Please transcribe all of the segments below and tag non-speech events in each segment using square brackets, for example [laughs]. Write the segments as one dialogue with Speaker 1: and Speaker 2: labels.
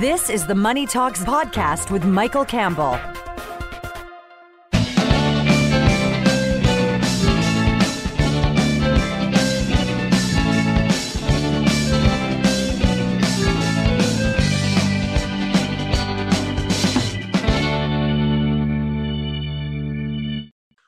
Speaker 1: This is the Money Talks podcast with Michael Campbell.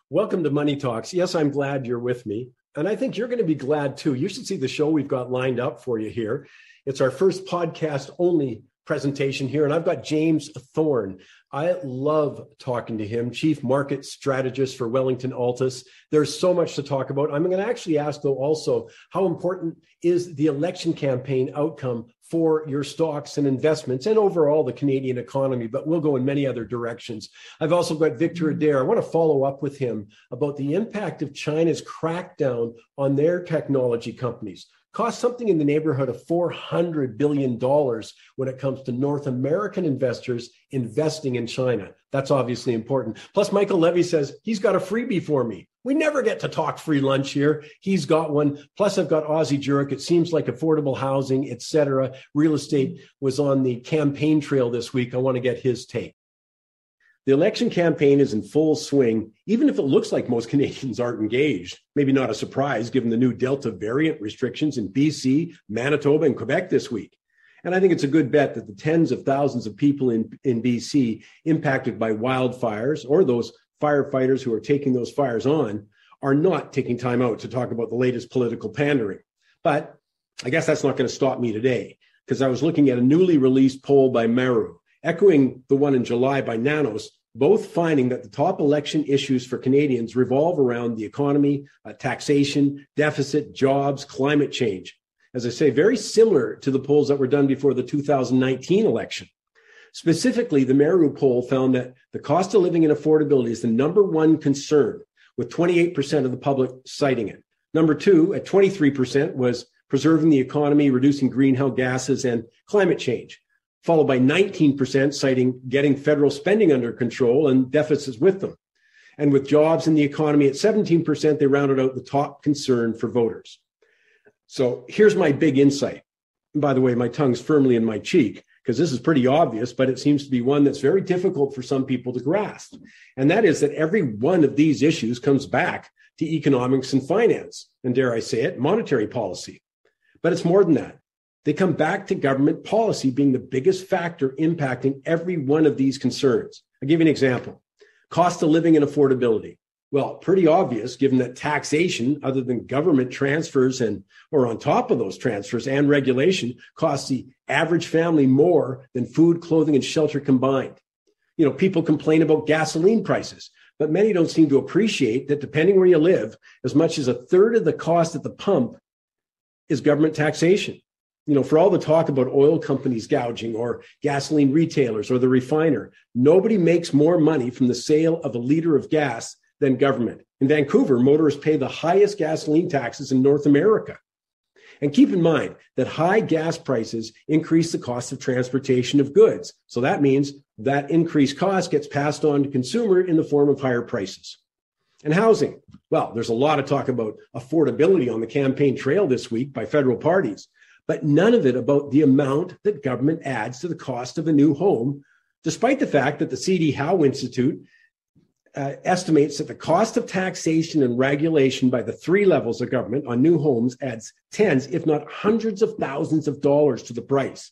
Speaker 2: Welcome to Money Talks. Yes, I'm glad you're with me. And I think you're going to be glad too. You should see the show we've got lined up for you here. It's our first podcast only presentation here. And I've got James Thorne. I love talking to him, Chief Market Strategist for Wellington Altus. There's so much to talk about. I'm going to actually ask, though, also how important is the election campaign outcome for your stocks and investments and overall the Canadian economy, but we'll go in many other directions. I've also got Victor mm-hmm. Adair. I want to follow up with him about the impact of China's crackdown on their technology companies cost something in the neighborhood of $400 billion when it comes to North American investors investing in China. That's obviously important. Plus, Michael Levy says he's got a freebie for me. We never get to talk free lunch here. He's got one. Plus, I've got Ozzie Jurock. It seems like affordable housing, et cetera. Real estate was on the campaign trail this week. I want to get his take. The election campaign is in full swing, even if it looks like most [laughs] Canadians aren't engaged. Maybe not a surprise given the new Delta variant restrictions in BC, Manitoba, and Quebec this week. And I think it's a good bet that the tens of thousands of people in, in BC impacted by wildfires or those firefighters who are taking those fires on are not taking time out to talk about the latest political pandering. But I guess that's not going to stop me today because I was looking at a newly released poll by Maru echoing the one in July by Nanos, both finding that the top election issues for Canadians revolve around the economy, uh, taxation, deficit, jobs, climate change. As I say, very similar to the polls that were done before the 2019 election. Specifically, the Maru poll found that the cost of living and affordability is the number one concern, with 28% of the public citing it. Number two, at 23%, was preserving the economy, reducing greenhouse gases, and climate change followed by 19% citing getting federal spending under control and deficits with them. And with jobs in the economy at 17%, they rounded out the top concern for voters. So here's my big insight. By the way, my tongue's firmly in my cheek because this is pretty obvious, but it seems to be one that's very difficult for some people to grasp. And that is that every one of these issues comes back to economics and finance, and dare I say it, monetary policy. But it's more than that. They come back to government policy being the biggest factor impacting every one of these concerns. I'll give you an example cost of living and affordability. Well, pretty obvious given that taxation, other than government transfers and or on top of those transfers and regulation, costs the average family more than food, clothing, and shelter combined. You know, people complain about gasoline prices, but many don't seem to appreciate that depending where you live, as much as a third of the cost at the pump is government taxation you know, for all the talk about oil companies gouging or gasoline retailers or the refiner, nobody makes more money from the sale of a liter of gas than government. In Vancouver, motorists pay the highest gasoline taxes in North America. And keep in mind that high gas prices increase the cost of transportation of goods. So that means that increased cost gets passed on to consumer in the form of higher prices. And housing. Well, there's a lot of talk about affordability on the campaign trail this week by federal parties but none of it about the amount that government adds to the cost of a new home, despite the fact that the C.D. Howe Institute uh, estimates that the cost of taxation and regulation by the three levels of government on new homes adds tens, if not hundreds of thousands of dollars to the price.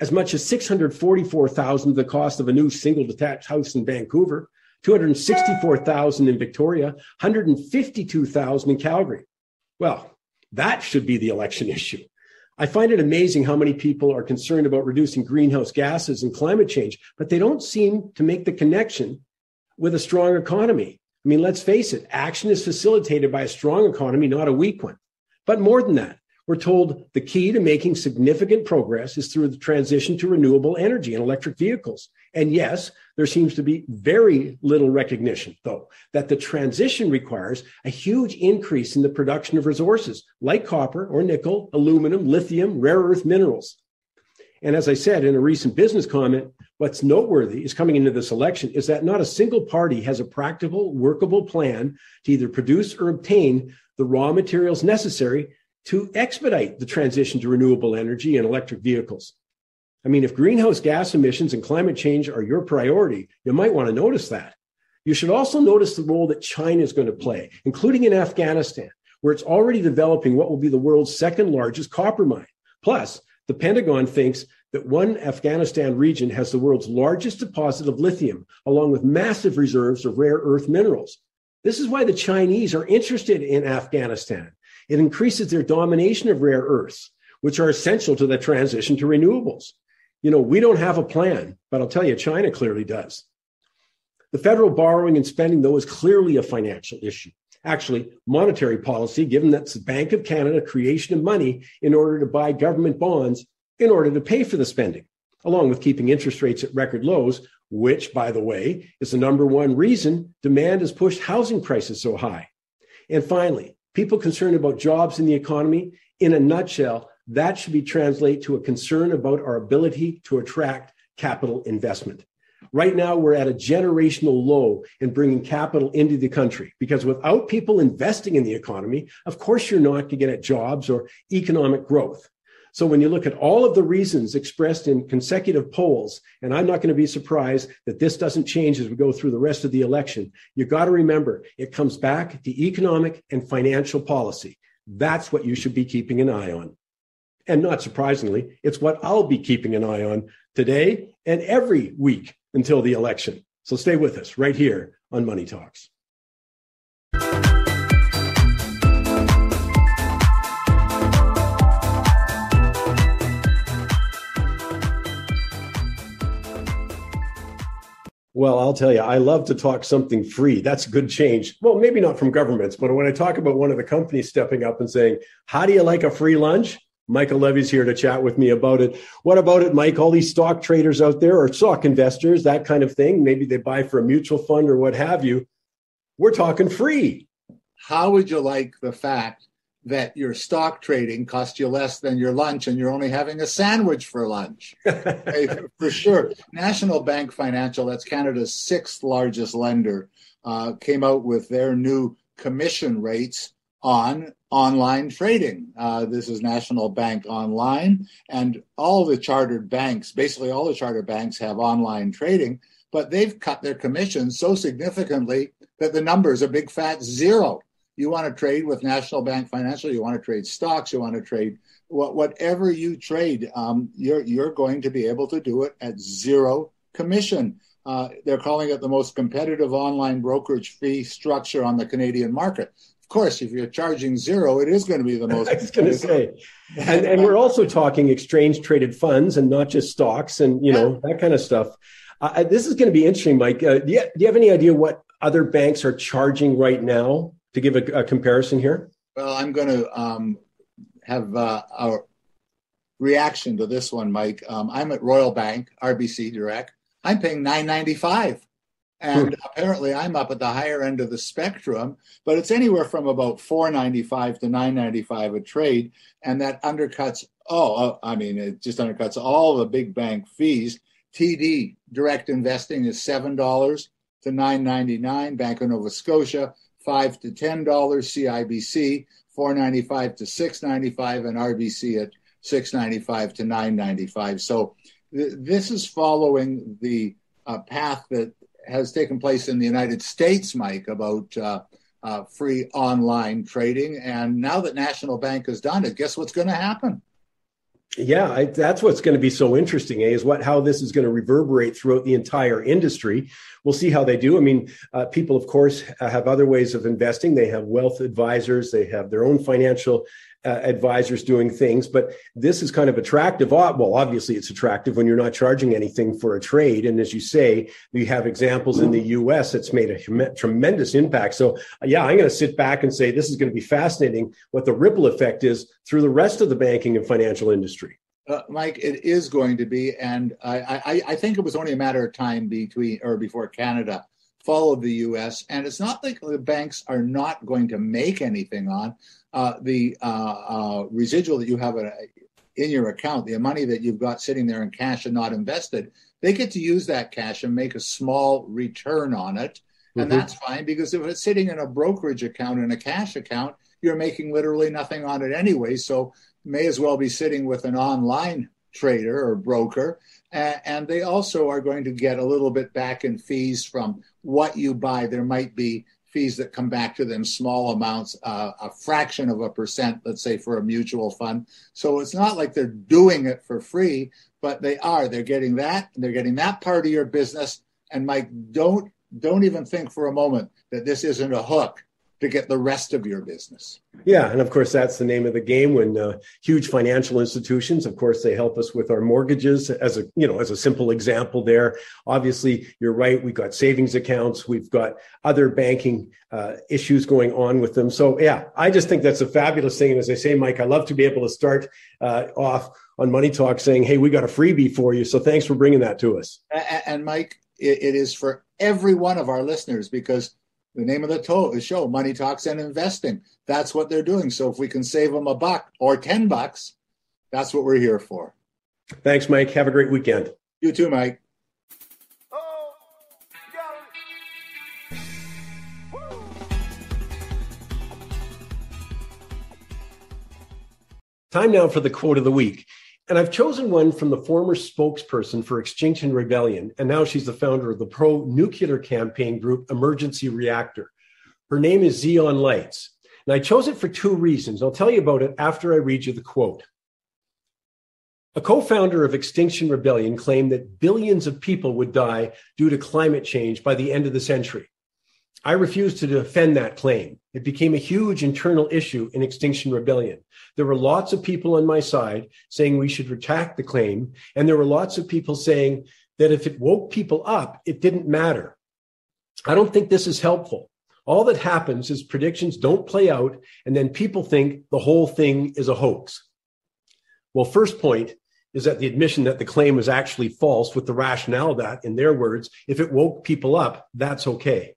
Speaker 2: As much as 644,000 the cost of a new single detached house in Vancouver, 264,000 in Victoria, 152,000 in Calgary. Well, that should be the election [laughs] issue. I find it amazing how many people are concerned about reducing greenhouse gases and climate change, but they don't seem to make the connection with a strong economy. I mean, let's face it, action is facilitated by a strong economy, not a weak one. But more than that, we're told the key to making significant progress is through the transition to renewable energy and electric vehicles. And yes, there seems to be very little recognition, though, that the transition requires a huge increase in the production of resources like copper or nickel, aluminum, lithium, rare earth minerals. And as I said in a recent business comment, what's noteworthy is coming into this election is that not a single party has a practical, workable plan to either produce or obtain the raw materials necessary to expedite the transition to renewable energy and electric vehicles. I mean, if greenhouse gas emissions and climate change are your priority, you might want to notice that. You should also notice the role that China is going to play, including in Afghanistan, where it's already developing what will be the world's second largest copper mine. Plus, the Pentagon thinks that one Afghanistan region has the world's largest deposit of lithium, along with massive reserves of rare earth minerals. This is why the Chinese are interested in Afghanistan. It increases their domination of rare earths, which are essential to the transition to renewables. You know, we don't have a plan, but I'll tell you, China clearly does. The federal borrowing and spending, though, is clearly a financial issue. Actually, monetary policy, given that's the Bank of Canada creation of money in order to buy government bonds in order to pay for the spending, along with keeping interest rates at record lows, which, by the way, is the number one reason demand has pushed housing prices so high. And finally, people concerned about jobs in the economy, in a nutshell, that should be translated to a concern about our ability to attract capital investment. Right now, we're at a generational low in bringing capital into the country because without people investing in the economy, of course, you're not going to get at jobs or economic growth. So when you look at all of the reasons expressed in consecutive polls, and I'm not going to be surprised that this doesn't change as we go through the rest of the election, you got to remember it comes back to economic and financial policy. That's what you should be keeping an eye on. And not surprisingly, it's what I'll be keeping an eye on today and every week until the election. So stay with us right here on Money Talks. Well, I'll tell you, I love to talk something free. That's good change. Well, maybe not from governments, but when I talk about one of the companies stepping up and saying, How do you like a free lunch? Michael Levy's here to chat with me about it. What about it, Mike? All these stock traders out there or stock investors, that kind of thing. Maybe they buy for a mutual fund or what have you. We're talking free.
Speaker 3: How would you like the fact that your stock trading costs you less than your lunch and you're only having a sandwich for lunch. [laughs] for sure. National Bank Financial, that's Canada's sixth largest lender, uh, came out with their new commission rates on online trading. Uh, this is National Bank Online, and all the chartered banks, basically all the chartered banks have online trading, but they've cut their commissions so significantly that the number is a big fat zero. You want to trade with National Bank Financial, you want to trade stocks, you want to trade whatever you trade, um, you're, you're going to be able to do it at zero commission. Uh, they're calling it the most competitive online brokerage fee structure on the Canadian market. Of course, if you're charging zero, it is going to be the most. [laughs]
Speaker 2: I was going to say, and, and we're also talking exchange traded funds and not just stocks and you know that kind of stuff. Uh, this is going to be interesting, Mike. Uh, do, you, do you have any idea what other banks are charging right now to give a, a comparison here?
Speaker 3: Well, I'm going to um, have uh, our reaction to this one, Mike. Um, I'm at Royal Bank, RBC Direct. I'm paying 9.95, and apparently I'm up at the higher end of the spectrum. But it's anywhere from about 4.95 to 9.95 a trade, and that undercuts. Oh, I mean, it just undercuts all the big bank fees. TD direct investing is seven dollars to 9.99. Bank of Nova Scotia five to ten dollars. CIBC four ninety five to six ninety five, and RBC at six ninety five to nine ninety five. So th- this is following the uh, path that has taken place in the United States, Mike, about uh, uh, free online trading. And now that National Bank has done it, guess what's going to happen?
Speaker 2: Yeah, I, that's what's going to be so interesting. Eh, is what how this is going to reverberate throughout the entire industry. We'll see how they do. I mean, uh, people, of course, have other ways of investing. They have wealth advisors. They have their own financial uh, advisors doing things, but this is kind of attractive. Well, obviously, it's attractive when you're not charging anything for a trade. And as you say, we have examples in the US that's made a tremendous impact. So, uh, yeah, I'm going to sit back and say this is going to be fascinating what the ripple effect is through the rest of the banking and financial industry.
Speaker 3: Uh, Mike, it is going to be, and I, I, I think it was only a matter of time between or before Canada followed the U.S. And it's not like the banks are not going to make anything on uh, the uh, uh, residual that you have uh, in your account, the money that you've got sitting there in cash and not invested. They get to use that cash and make a small return on it. And mm-hmm. that's fine because if it's sitting in a brokerage account in a cash account, you're making literally nothing on it anyway. So may as well be sitting with an online trader or broker. And they also are going to get a little bit back in fees from what you buy. There might be fees that come back to them, small amounts, uh, a fraction of a percent, let's say, for a mutual fund. So it's not like they're doing it for free, but they are. They're getting that, they're getting that part of your business. And Mike, don't don't even think for a moment that this isn't a hook to get the rest of your business.
Speaker 2: Yeah, and of course that's the name of the game. When uh, huge financial institutions, of course, they help us with our mortgages. As a you know, as a simple example, there. Obviously, you're right. We've got savings accounts. We've got other banking uh, issues going on with them. So yeah, I just think that's a fabulous thing. And as I say, Mike, I love to be able to start uh, off on Money Talk saying, "Hey, we got a freebie for you." So thanks for bringing that to us.
Speaker 3: And, and Mike, it, it is for every one of our listeners because the name of the, to- the show, Money Talks and Investing. That's what they're doing. So if we can save them a buck or 10 bucks, that's what we're here for.
Speaker 2: Thanks, Mike. Have a great weekend.
Speaker 3: You too, Mike.
Speaker 2: Time now for the quote of the week. And I've chosen one from the former spokesperson for Extinction Rebellion, and now she's the founder of the pro nuclear campaign group Emergency Reactor. Her name is Zion Lights. And I chose it for two reasons. I'll tell you about it after I read you the quote. A co founder of Extinction Rebellion claimed that billions of people would die due to climate change by the end of the century. I refused to defend that claim. It became a huge internal issue in Extinction Rebellion. There were lots of people on my side saying we should retract the claim. And there were lots of people saying that if it woke people up, it didn't matter. I don't think this is helpful. All that happens is predictions don't play out, and then people think the whole thing is a hoax. Well, first point is that the admission that the claim was actually false with the rationale that, in their words, if it woke people up, that's okay.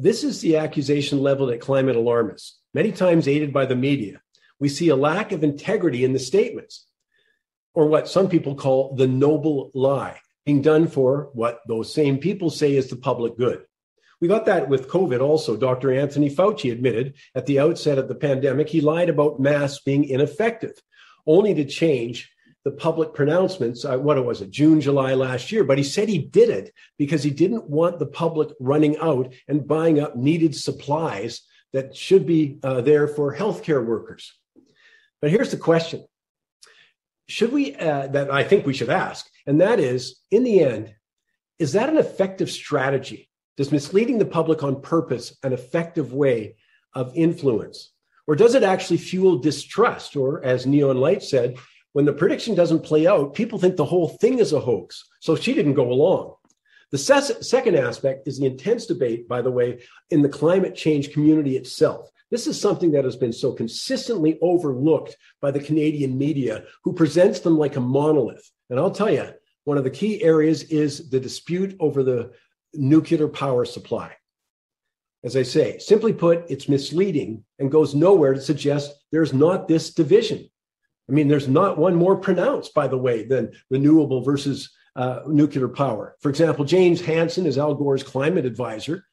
Speaker 2: This is the accusation leveled at climate alarmists, many times aided by the media we see a lack of integrity in the statements, or what some people call the noble lie, being done for what those same people say is the public good. We got that with COVID also. Dr. Anthony Fauci admitted at the outset of the pandemic he lied about masks being ineffective, only to change the public pronouncements, uh, what was it, June, July last year. But he said he did it because he didn't want the public running out and buying up needed supplies that should be uh, there for healthcare workers. But here's the question should we, uh, that I think we should ask, and that is in the end, is that an effective strategy? Does misleading the public on purpose an effective way of influence? Or does it actually fuel distrust? Or, as Zion Light said, when the prediction doesn't play out, people think the whole thing is a hoax. So she didn't go along. The ses- second aspect is the intense debate, by the way, in the climate change community itself. This is something that has been so consistently overlooked by the Canadian media, who presents them like a monolith. And I'll tell you, one of the key areas is the dispute over the nuclear power supply. As I say, simply put, it's misleading and goes nowhere to suggest there's not this division. I mean, there's not one more pronounced, by the way, than renewable versus uh, nuclear power. For example, James Hansen is Al Gore's climate advisor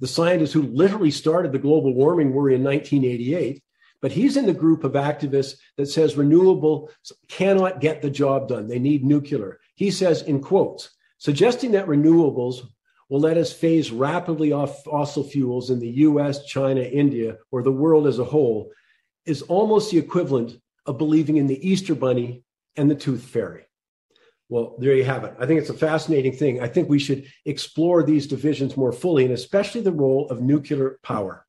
Speaker 2: the scientist who literally started the global warming worry in 1988. But he's in the group of activists that says renewable cannot get the job done. They need nuclear. He says, in quotes, suggesting that renewables will let us phase rapidly off fossil fuels in the US, China, India, or the world as a whole is almost the equivalent of believing in the Easter Bunny and the Tooth Fairy. Well, there you have it. I think it's a fascinating thing. I think we should explore these divisions more fully, and especially the role of nuclear power.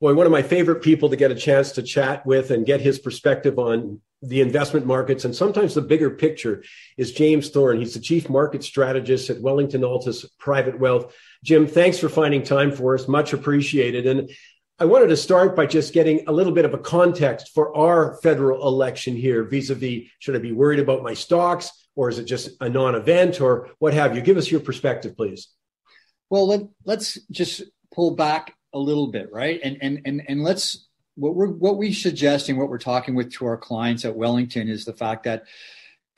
Speaker 2: Boy, one of my favorite people to get a chance to chat with and get his perspective on the investment markets and sometimes the bigger picture is James Thorne. He's the chief market strategist at Wellington Altus Private Wealth. Jim, thanks for finding time for us. Much appreciated. And I wanted to start by just getting a little bit of a context for our federal election here vis a vis should I be worried about my stocks or is it just a non event or what have you? Give us your perspective, please.
Speaker 4: Well, let, let's just pull back a little bit, right? And, and, and, and let's, what we're, what we suggesting, what we're talking with to our clients at Wellington is the fact that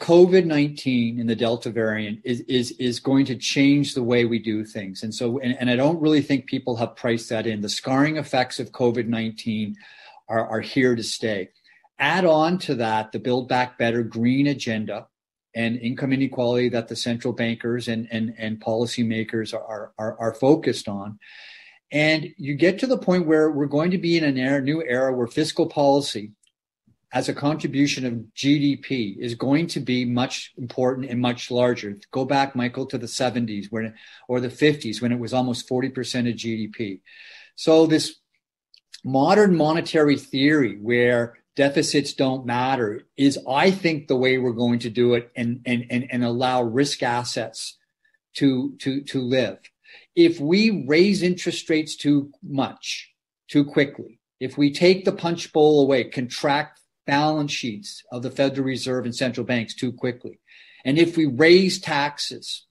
Speaker 4: COVID 19 and the Delta variant is, is, is going to change the way we do things. And so, and, and I don't really think people have priced that in. The scarring effects of COVID 19 are, are here to stay. Add on to that the Build Back Better green agenda and income inequality that the central bankers and, and, and policymakers are, are, are focused on. And you get to the point where we're going to be in an era, new era where fiscal policy as a contribution of GDP is going to be much important and much larger. Go back, Michael, to the 70s when, or the 50s when it was almost 40% of GDP. So this modern monetary theory where deficits don't matter is I think the way we're going to do it and and and, and allow risk assets to to to live. If we raise interest rates too much, too quickly, if we take the punch bowl away, contract balance sheets of the Federal Reserve and central banks too quickly, and if we raise taxes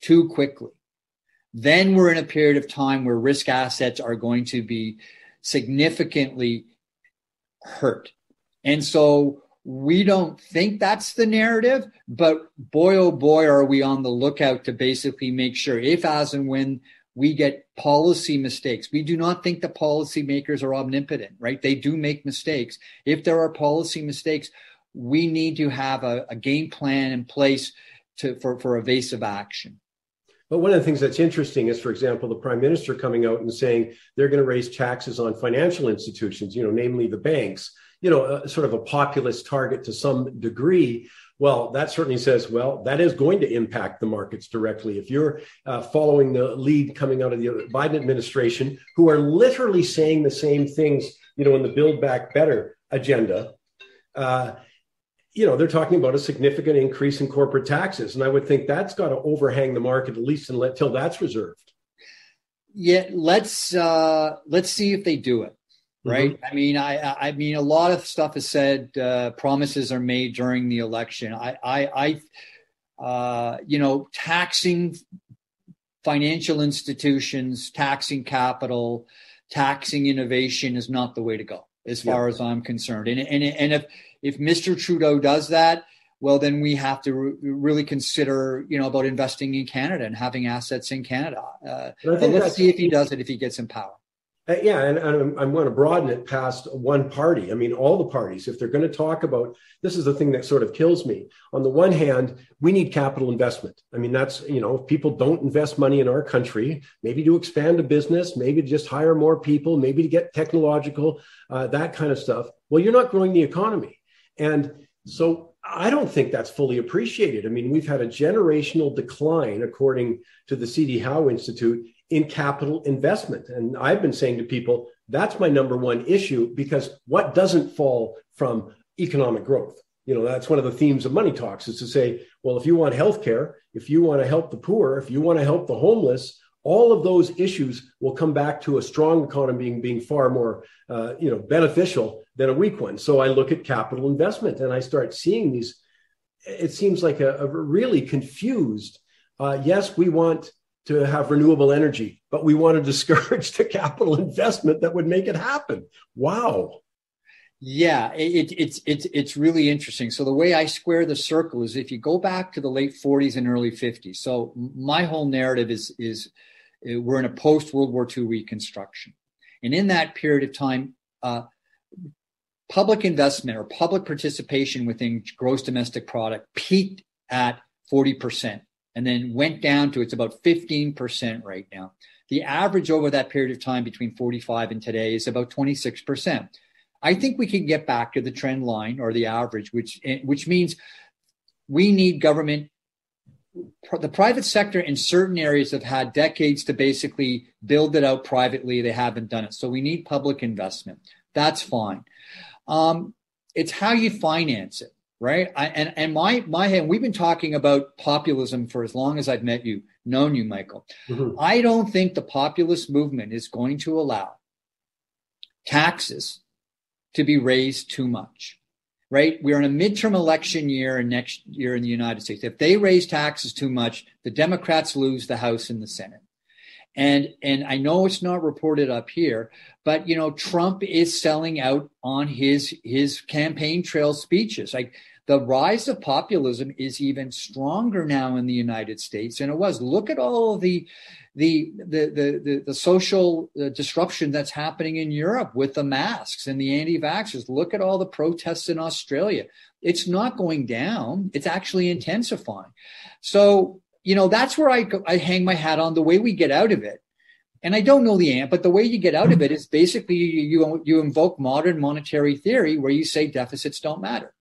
Speaker 4: too quickly, then we're in a period of time where risk assets are going to be significantly hurt. And so we don't think that's the narrative, but boy, oh boy, are we on the lookout to basically make sure if, as, and when we get policy mistakes. We do not think the policymakers are omnipotent, right? They do make mistakes. If there are policy mistakes, we need to have a, a game plan in place to, for, for evasive action.
Speaker 2: But one of the things that's interesting is, for example, the prime minister coming out and saying they're going to raise taxes on financial institutions, you know, namely the banks, you know, a, sort of a populist target to some degree. Well, that certainly says, well, that is going to impact the markets directly. If you're uh, following the lead coming out of the Biden administration, who are literally saying the same things, you know, in the Build Back Better agenda, uh, you know, they're talking about a significant increase in corporate taxes. And I would think that's got to overhang the market at least until that's reserved.
Speaker 4: Yeah, let's uh, let's see if they do it. Right. Mm-hmm. I mean, I I mean, a lot of stuff is said. Uh, promises are made during the election. I I, I uh, you know, taxing financial institutions, taxing capital, taxing innovation is not the way to go, as far yeah. as I'm concerned. And and and if if Mr. Trudeau does that, well, then we have to re- really consider, you know, about investing in Canada and having assets in Canada. Uh, let's see if he does it if he gets in power.
Speaker 2: Uh, yeah, and, and I'm, going to broaden it past one party. I mean, all the parties, if they're going to talk about this, is the thing that sort of kills me. On the one hand, we need capital investment. I mean, that's, you know, if people don't invest money in our country, maybe to expand a business, maybe to just hire more people, maybe to get technological, uh, that kind of stuff. Well, you're not growing the economy. And so I don't think that's fully appreciated. I mean, we've had a generational decline, according to the CD Howe Institute, in capital investment. And I've been saying to people, that's my number one issue because what doesn't fall from economic growth? You know, that's one of the themes of Money Talks is to say, well, if you want healthcare, if you want to help the poor, if you want to help the homeless, all of those issues will come back to a strong economy being, being far more uh, you know beneficial than a weak one so i look at capital investment and i start seeing these it seems like a, a really confused uh, yes we want to have renewable energy but we want to discourage [laughs] the capital investment that would make it happen wow
Speaker 4: yeah, it, it's it's it's really interesting. So the way I square the circle is if you go back to the late 40s and early 50s. So my whole narrative is is uh, we're in a post World War II reconstruction, and in that period of time, uh, public investment or public participation within gross domestic product peaked at 40 percent, and then went down to it's about 15 percent right now. The average over that period of time between 45 and today is about 26 percent I think we can get back to the trend line or the average, which which means we need government. The private sector in certain areas have had decades to basically build it out privately. They haven't done it, so we need public investment. That's fine. Um, it's how you finance it, right? I, and and my my and we've been talking about populism for as long as I've met you, known you, Michael. Mm-hmm. I don't think the populist movement is going to allow taxes to be raised too much, right? We're in a midterm election year and next year in the United States. If they raise taxes too much, the Democrats lose the House and the Senate. And and I know it's not reported up here, but you know Trump is selling out on his his campaign trail speeches. Like the rise of populism is even stronger now in the United States than it was. Look at all the the the the, the, the social uh, disruption that's happening in Europe with the masks and the anti-vaxxers. Look at all the protests in Australia. It's not going down. It's actually intensifying. So you know that's where I I hang my hat on the way we get out of it. And I don't know the ant, but the way you get out of it is basically you, you, you invoke modern monetary theory where you say deficits don't matter.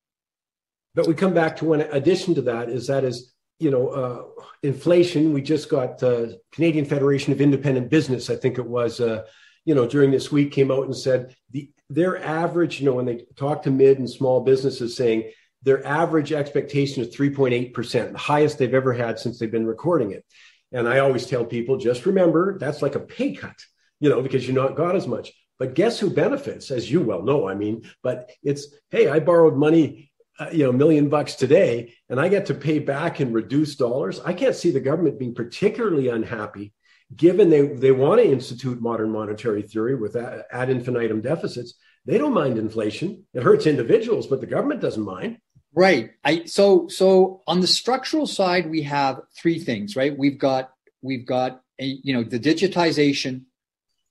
Speaker 2: But we come back to one addition to that is that is you know uh, inflation. We just got uh, Canadian Federation of Independent Business, I think it was, uh, you know, during this week came out and said the their average, you know, when they talk to mid and small businesses, saying their average expectation is 3.8 percent, the highest they've ever had since they've been recording it. And I always tell people, just remember that's like a pay cut, you know, because you're not got as much. But guess who benefits, as you well know? I mean, but it's hey, I borrowed money, uh, you know, a million bucks today, and I get to pay back in reduced dollars. I can't see the government being particularly unhappy, given they they want to institute modern monetary theory with ad infinitum deficits. They don't mind inflation. It hurts individuals, but the government doesn't mind.
Speaker 4: Right. I so so on the structural side we have three things, right? We've got we've got a, you know the digitization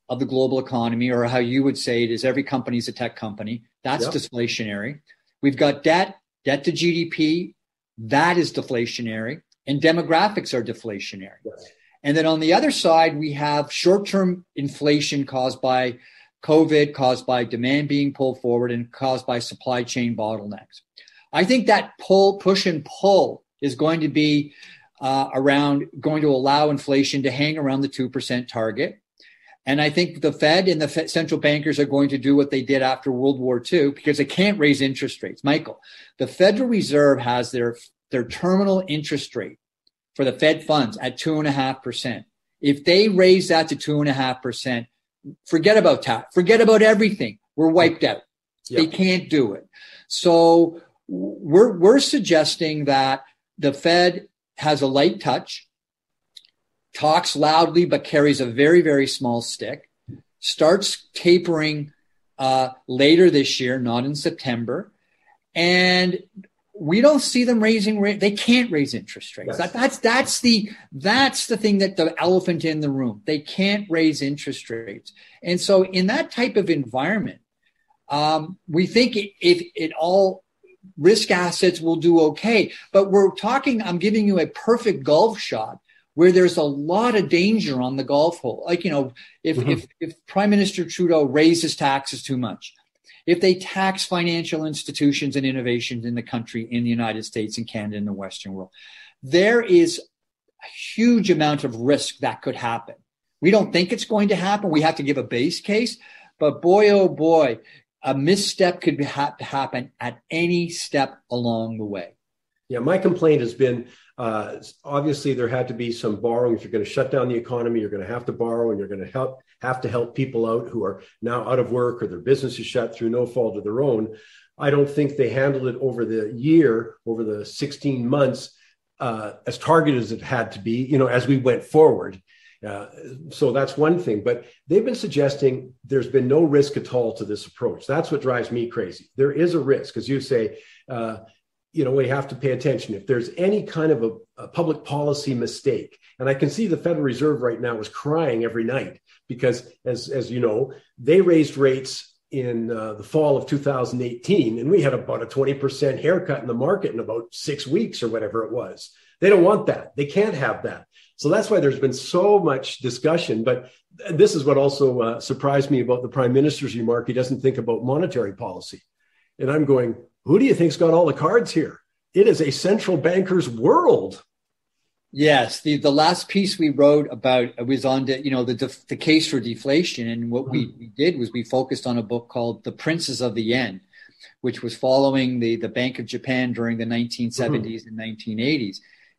Speaker 4: of the global economy or how you would say it is every company is a tech company. That's yep. deflationary. We've got debt, debt to GDP, that is deflationary and demographics are deflationary. Yes. And then on the other side we have short-term inflation caused by COVID, caused by demand being pulled forward and caused by supply chain bottlenecks. I think that pull, push and pull is going to be uh, around going to allow inflation to hang around the 2% target. And I think the Fed and the Fed central bankers are going to do what they did after World War II because they can't raise interest rates. Michael, the Federal Reserve has their, their terminal interest rate for the Fed funds at two and a half percent. If they raise that to two and a half percent, forget about tax, forget about everything. We're wiped out. Yep. They can't do it. So we're we're suggesting that the Fed has a light touch, talks loudly but carries a very very small stick, starts tapering uh, later this year, not in September, and we don't see them raising rate. They can't raise interest rates. Yes. That, that's that's the that's the thing that the elephant in the room. They can't raise interest rates, and so in that type of environment, um, we think if it, it all risk assets will do okay. But we're talking, I'm giving you a perfect golf shot where there's a lot of danger on the golf hole. Like, you know, if, mm-hmm. if, if Prime Minister Trudeau raises taxes too much, if they tax financial institutions and innovations in the country, in the United States and Canada and the Western world, there is a huge amount of risk that could happen. We don't think it's going to happen. We have to give a base case. But boy, oh boy, a misstep could ha- happen at any step along the way.
Speaker 2: Yeah, my complaint has been uh, obviously there had to be some borrowing. If you're going to shut down the economy, you're going to have to borrow, and you're going to help have to help people out who are now out of work or their business is shut through no fault of their own. I don't think they handled it over the year, over the 16 months, uh, as targeted as it had to be. You know, as we went forward, uh, so that's one thing. But they've been suggesting there's been no risk at all to this approach. That's what drives me crazy. There is a risk, as you say. Uh, you know, we have to pay attention. If there's any kind of a, a, public policy mistake, and I can see the Federal Reserve right now is crying every night because, as as you know, they raised rates in uh, the fall of 2018, and we had about a 20% haircut in the market in about six weeks or whatever it was. They don't want that. They can't have that. So that's why there's been so much discussion. But this is what also uh, surprised me about the prime minister's remark. He doesn't think about monetary policy. And I'm going, who do you think's got all the cards here? It is a central banker's world.
Speaker 4: Yes, the, the last piece we wrote about was on the you know the the case for deflation, and what we, hmm. we did was we focused on a book called The Princes of the Yen, which was following the the Bank of Japan during the 1970s mm-hmm. and 1980s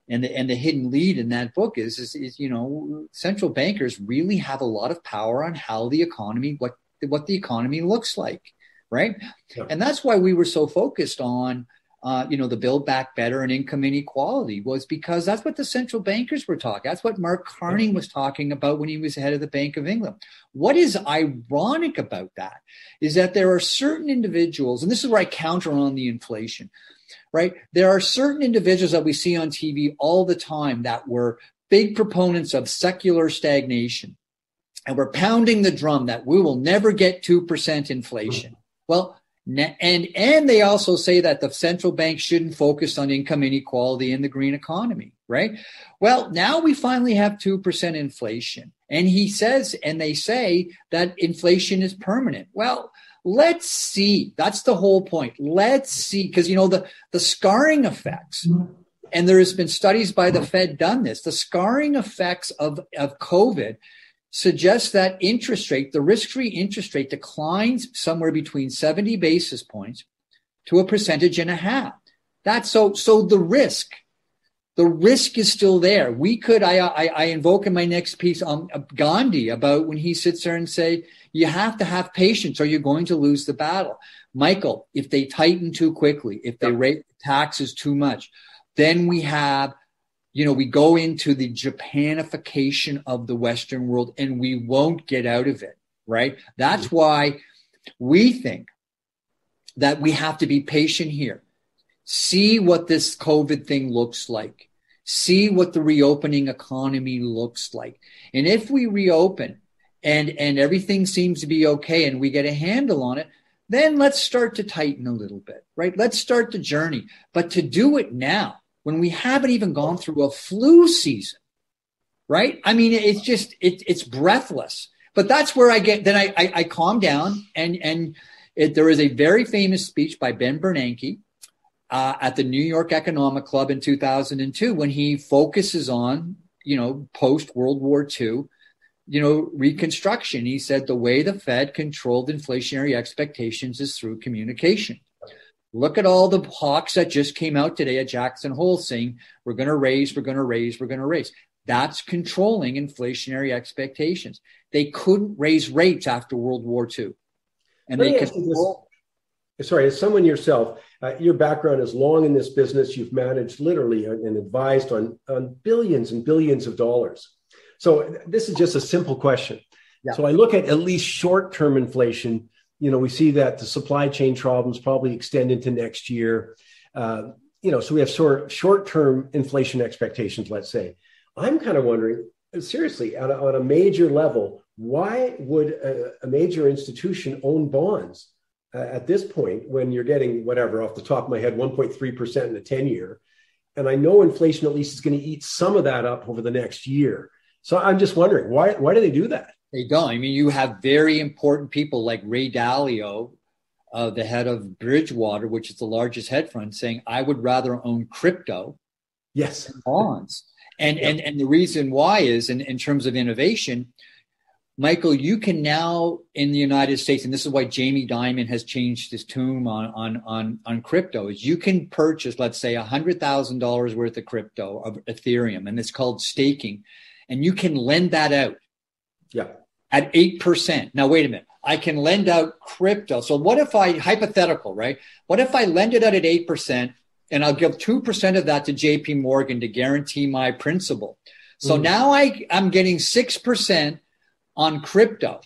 Speaker 4: and the and the hidden lead in that book is, is is you know central bankers really have a lot of power on how the economy what what the economy looks like right yeah. and that's why we were so focused on uh, you know the build back better and income inequality was because that's what the central bankers were talking that's what mark carney was talking about when he was head of the bank of england what is ironic about that is that there are certain individuals and this is where i counter on the inflation right? There are certain individuals that we see on TV all the time that were big proponents of secular stagnation. And we're pounding the drum that we will never get 2% inflation. Hmm. Well, and and they also say that the central bank shouldn't focus on income inequality in the green economy, right? Well, now we finally have 2% inflation. And he says and they say that inflation is permanent. Well, let's see. That's the whole point. Let's see because you know the the scarring effects mm-hmm. and there has been studies by the Fed done this. The scarring effects of of COVID suggests that interest rate, the risk-free interest rate declines somewhere between 70 basis points to a percentage and a half. That's so so the risk the risk is still there. We could, I, I, I invoke in my next piece um, Gandhi about when he sits there and say, you have to have patience or you're going to lose the battle. Michael, if they tighten too quickly, if they rate taxes too much, then we have, you know, we go into the Japanification of the Western world and we won't get out of it, right? That's why we think that we have to be patient here. See what this COVID thing looks like see what the reopening economy looks like. And if we reopen and, and everything seems to be okay and we get a handle on it, then let's start to tighten a little bit, right? Let's start the journey. But to do it now, when we haven't even gone through a flu season, right? I mean, it's just, it, it's breathless. But that's where I get, then I, I, I calm down and, and it, there is a very famous speech by Ben Bernanke uh, at the New York Economic Club in 2002 when he focuses on, you know, post World War II, you know, reconstruction. He said the way the Fed controlled inflationary expectations is through communication. Look at all the hawks that just came out today at Jackson Hole saying, we're going to raise, we're going to raise, we're going to raise. That's controlling inflationary expectations. They couldn't raise rates after World War II. And Let they control,
Speaker 2: sorry, as someone yourself, uh, your background is long in this business. You've managed literally and advised on, on billions and billions of dollars. So this is just a simple question. Yeah. So I look at at least short term inflation. You know, we see that the supply chain problems probably extend into next year. Uh, you know, so we have sort short term inflation expectations, let's say. I'm kind of wondering, seriously, on a, on a major level, why would a, a major institution own bonds? Uh, at this point when you're getting whatever off the top of my head 1.3% in a 10 year and i know inflation at least is going to eat some of that up over the next year. So i'm just wondering why why do they do that?
Speaker 4: They don't. I mean you have very important people like ray dalio uh, the head of bridgewater which is the largest hedge fund saying i would rather own crypto
Speaker 2: yes.
Speaker 4: bonds. And and and the reason why is in, in terms of innovation Michael, you can now in the United States, and this is why Jamie Dimon has changed his tune on on on on crypto. Is you can purchase, let's say, a hundred thousand dollars worth of crypto of Ethereum, and it's called staking, and you can lend that out.
Speaker 2: Yeah.
Speaker 4: At eight percent. Now, wait a minute. I can lend out crypto. So what if I hypothetical, right? What if I lend it out at eight percent, and I'll give two percent of that to J.P. Morgan to guarantee my principal. So mm. now I I'm getting six percent on crypto,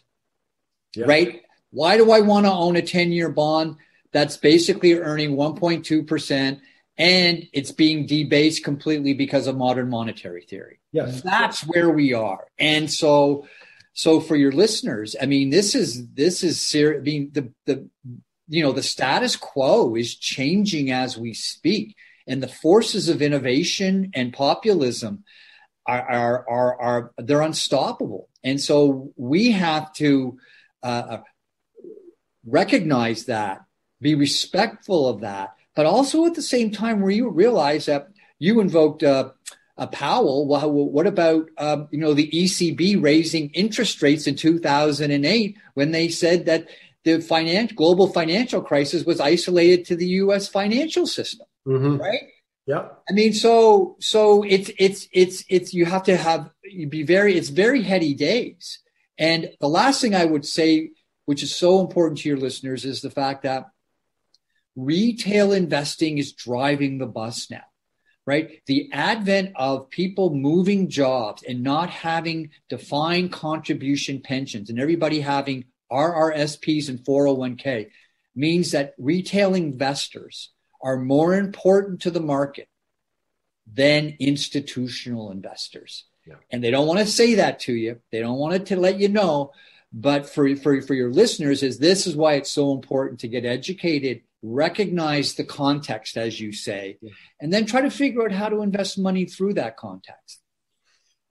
Speaker 4: yeah. right? Why do I want to own a 10 year bond that's basically earning 1.2% and it's being debased completely because of modern monetary theory?
Speaker 2: Yes.
Speaker 4: That's where we are. And so, so for your listeners, I mean, this is, this is serious. I mean, the, the, you know, the status quo is changing as we speak and the forces of innovation and populism are, are, are, are they're unstoppable. And so we have to uh, uh, recognize that, be respectful of that, but also at the same time where you realize that you invoked uh, a Powell. Well, what about um, you know the ECB raising interest rates in 2008 when they said that the financial global financial crisis was isolated to the U.S. financial system, mm-hmm. right?
Speaker 2: Yeah.
Speaker 4: I mean, so so it's it's it's it's you have to have you be very it's very heady days. And the last thing I would say, which is so important to your listeners, is the fact that retail investing is driving the bus now. Right? The advent of people moving jobs and not having defined contribution pensions and everybody having RRSPs and 401k means that retail investors are more important to the market than institutional investors. Yeah. And they don't want to say that to you. They don't want it to let you know. But for, for, for your listeners, is this is why it's so important to get educated, recognize the context, as you say, yeah. and then try to figure out how to invest money through that context.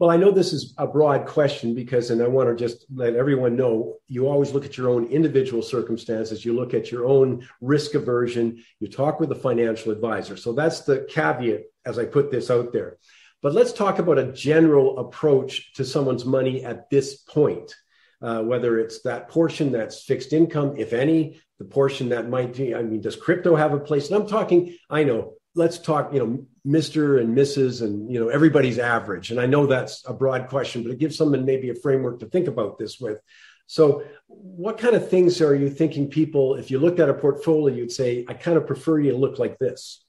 Speaker 2: Well, I know this is a broad question because, and I want to just let everyone know you always look at your own individual circumstances. You look at your own risk aversion. You talk with a financial advisor. So that's the caveat as I put this out there. But let's talk about a general approach to someone's money at this point. Uh, whether it's that portion that's fixed income, if any, the portion that might be, I mean, does crypto have a place? And I'm talking, I know let's talk, you know, Mr. and Mrs. and, you know, everybody's average. And I know that's a broad question, but it gives someone maybe a framework to think about this with. So, what kind of things are you thinking people, if you looked at a portfolio, you'd say, I kind of prefer you look like this?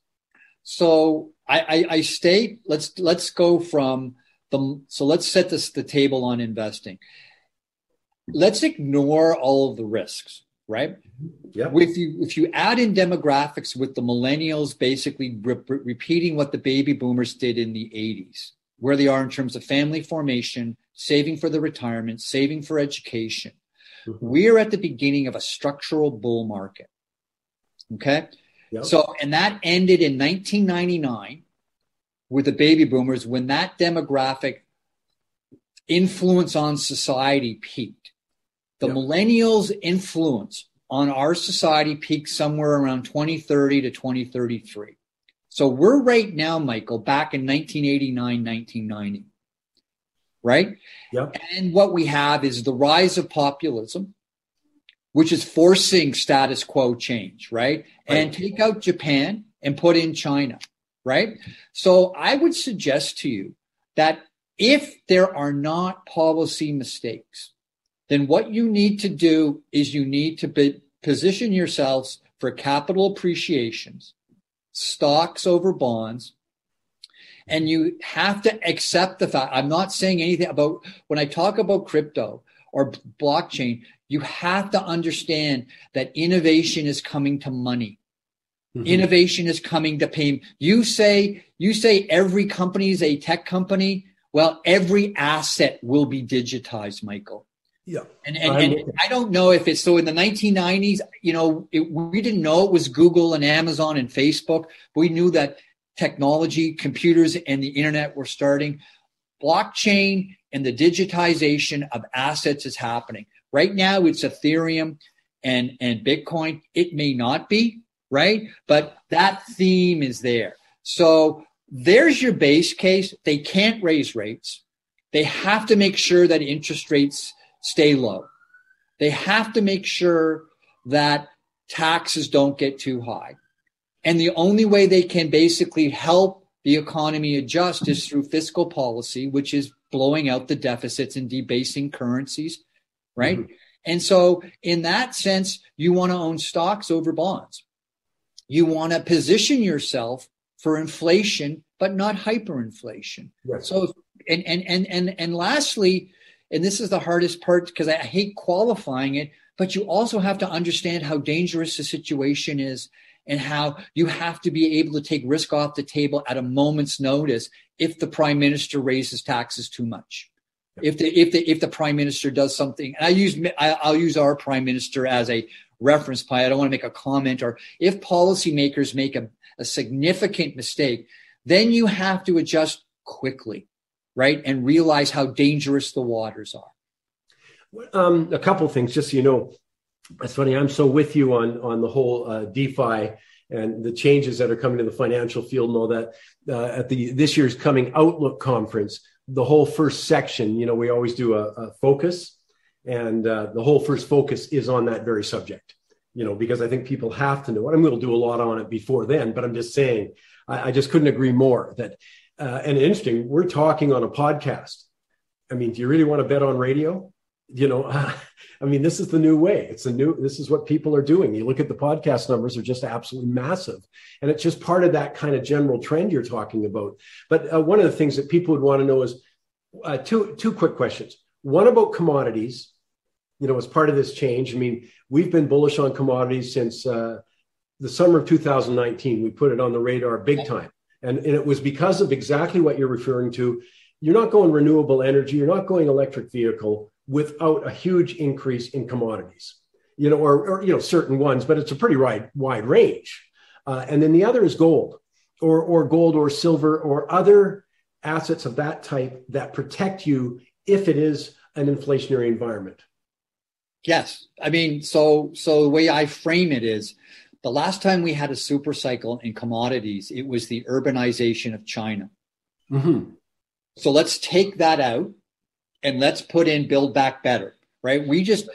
Speaker 4: So, I, I, I state, let's let's go from the so let's set this the table on investing. Let's ignore all of the risks right?
Speaker 2: Yeah.
Speaker 4: If you if you add in demographics with the millennials basically re- repeating what the baby boomers did in the 80s, where they are in terms of family formation, saving for the retirement, saving for education. Mm-hmm. We're at the beginning of a structural bull market. Okay? Yep. So and that ended in 1999 with the baby boomers when that demographic influence on society peaked. The millennials' influence on our society peaked somewhere around 2030 to 2033. So we're right now, Michael, back in 1989, 1990. Right?
Speaker 2: Yep.
Speaker 4: And what we have is the rise of populism, which is forcing status quo change, right? right? And take out Japan and put in China, right? So I would suggest to you that if there are not policy mistakes, then what you need to do is you need to be, position yourselves for capital appreciations, stocks over bonds, and you have to accept the fact. I'm not saying anything about when I talk about crypto or blockchain, you have to understand that innovation is coming to money. Mm-hmm. Innovation is coming to pay. You say, you say every company is a tech company. Well, every asset will be digitized, Michael.
Speaker 2: Yeah.
Speaker 4: And, and, and, I don't know if it's so in the 1990s, you know, it, we didn't know it was Google and Amazon and Facebook. But we knew that technology, computers, and the internet were starting. Blockchain and the digitization of assets is happening. Right now, it's Ethereum and, and Bitcoin. It may not be, right? But that theme is there. So there's your base case. They can't raise rates. They have to make sure that interest rates stay low. They have to make sure that taxes don't get too high. And the only way they can basically help the economy adjust is through fiscal policy, which is blowing out the deficits and debasing currencies, right? Mm-hmm. And so, in that sense, you want to own stocks over bonds. You want to position yourself for inflation, but not hyperinflation. Right. So, and, and, and, and, and lastly, and this is the hardest part because I hate qualifying it, but you also have to understand how dangerous the situation is and how you have to be able to take risk off the table at a moment's notice if the prime minister raises taxes too much. If the if the if the prime minister does something, and I use I, I'll use our prime minister as a reference point. I don't want to make a comment, or if policymakers make a, a significant mistake, then you have to adjust quickly right? And realize how dangerous the waters are.
Speaker 2: Um, a couple things, just so you know. It's funny. I'm so with you on on the whole uh, DeFi and the changes that are coming to the financial field. And all that uh, at the this year's coming Outlook conference, the whole first section. You know, we always do a, a focus, and uh, the whole first focus is on that very subject. You know, because I think people have to know. I'm going to do a lot on it before then, but I'm just saying, I, I just couldn't agree more that uh, and interesting, we're talking on a podcast. I mean, do you really want to bet on radio? You know, [laughs] I mean, this is the new way. It's a new, this is what people are doing. You look at the podcast numbers are just absolutely massive. And it's just part of that kind of general trend you're talking about. But uh, one of the things that people would want to know is uh, two, two quick questions. One about commodities, you know, as part of this change. I mean, we've been bullish on commodities since, uh, the summer of 2019, we put it on the radar big time. And, and it was because of exactly what you're referring to. You're not going renewable energy, you're not going electric vehicle without a huge increase in commodities, you know, or, or you know, certain ones, but it's a pretty wide, wide range. Uh, and then the other is gold or, or gold or silver or other assets of that type that protect you if it is an inflationary environment.
Speaker 4: Yes. I mean, so so the way I frame it is the last time we had a super cycle in commodities, it was the urbanization of China. Mm-hmm. So let's take that out and let's put in build back better, right? We just,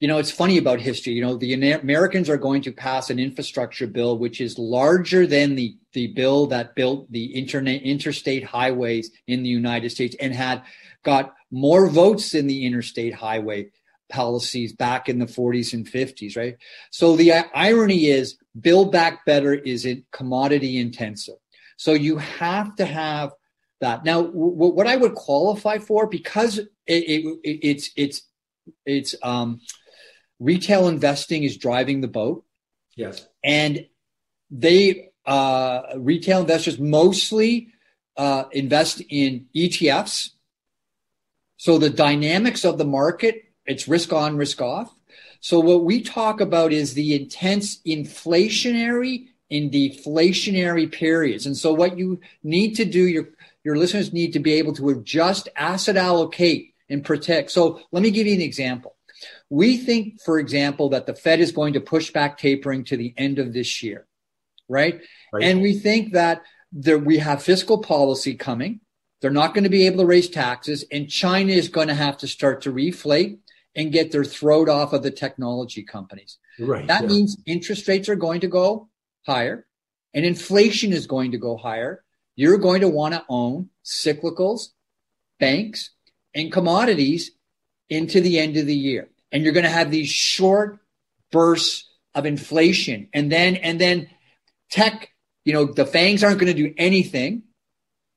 Speaker 4: you know, it's funny about history. You know, the Americans are going to pass an infrastructure bill which is larger than the the bill that built the internet interstate highways in the United States and had got more votes in the interstate highway policies back in the 40s and 50s, right? So the irony is build back better is it commodity intensive. So you have to have that. Now, w- what I would qualify for, because it, it, it, it's, it's, it's, um, retail investing is driving the boat.
Speaker 2: Yes.
Speaker 4: And they, uh, retail investors mostly, uh, invest in ETFs. So the dynamics of the market it's risk on, risk off. So what we talk about is the intense inflationary and deflationary periods. And so what you need to do, your your listeners need to be able to adjust asset allocate and protect. So let me give you an example. We think, for example, that the Fed is going to push back tapering to the end of this year, right? right. And we think that there, we have fiscal policy coming. They're not going to be able to raise taxes, and China is going to have to start to reflate and get their throat off of the technology companies.
Speaker 2: Right.
Speaker 4: That yeah. means interest rates are going to go higher and inflation is going to go higher. You're going to want to own cyclicals, banks, and commodities into the end of the year. And you're going to have these short bursts of inflation. And then, and then tech, you know, the FAANGs aren't going to do anything.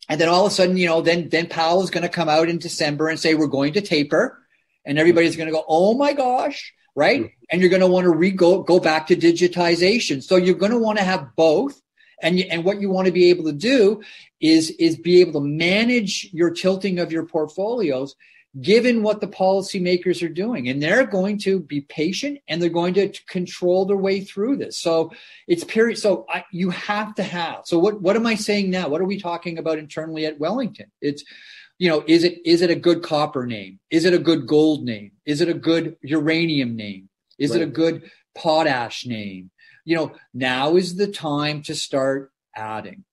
Speaker 4: And then all of a sudden, you know, then, then Powell is going to come out in December and say, we're going to taper and everybody's going to go, oh my gosh, right? Mm-hmm. And you're going to want to re- go, go back to digitization. So you're going to want to have both. And, you, and what you want to be able to do is, is be able to manage your tilting of your portfolios given what the policymakers are doing. And they're going to be patient and they're going to control their way through this. So it's period. So I, you have to have. So what, what am I saying now? What are we talking about internally at Wellington? It's you know, is it is it a good copper name? Is it a good gold name? Is it a good uranium name? Is right. it a good potash name? You know, now is the time to start adding,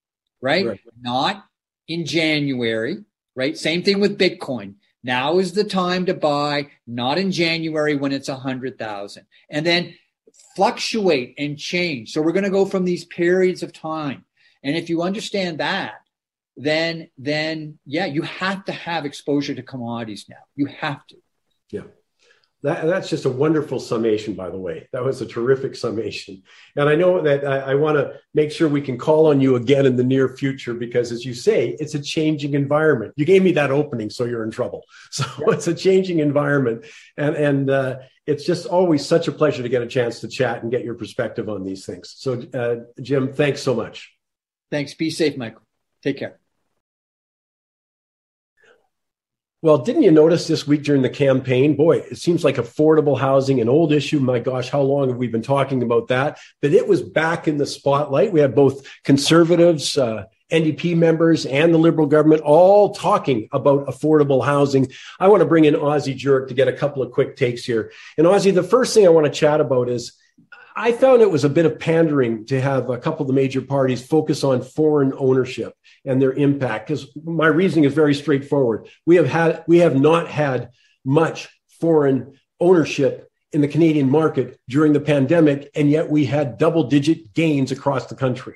Speaker 4: right? right? Not in January, right? Same thing with Bitcoin. Now is the time to buy, not in January when it's a hundred thousand, and then fluctuate and change. So we're going to go from these periods of time. And if you understand that, then then yeah, you have to have exposure to commodities now. You have to.
Speaker 2: Yeah. That, that's just a wonderful summation, by the way. That was a terrific summation. And I know that I, I want to make sure we can call on you again in the near future because, as you say, it's a changing environment. You gave me that opening, so you're in trouble. [laughs] So yeah. it's a changing environment. And, and uh, it's just always such a pleasure to get a chance to chat and get your perspective on these things. So, uh, Jim, thanks so much.
Speaker 4: Thanks. Be safe, Michael. Take care.
Speaker 2: Well, didn't you notice this week during the campaign? Boy, it seems like affordable housing, an old issue. My gosh, how long have we been talking about that? But it was back in the spotlight. We had both conservatives, uh, NDP members, and the Liberal government all talking about affordable housing. I want to bring in Ozzie Jurock to get a couple of quick takes here. And Ozzie, the first thing I want to chat about is I found it was a bit of pandering to have a couple of the major parties focus on foreign ownership and their impact because my reasoning is very straightforward. We have had we have not had much foreign ownership in the canadian market during the pandemic and yet we had double digit gains across the country.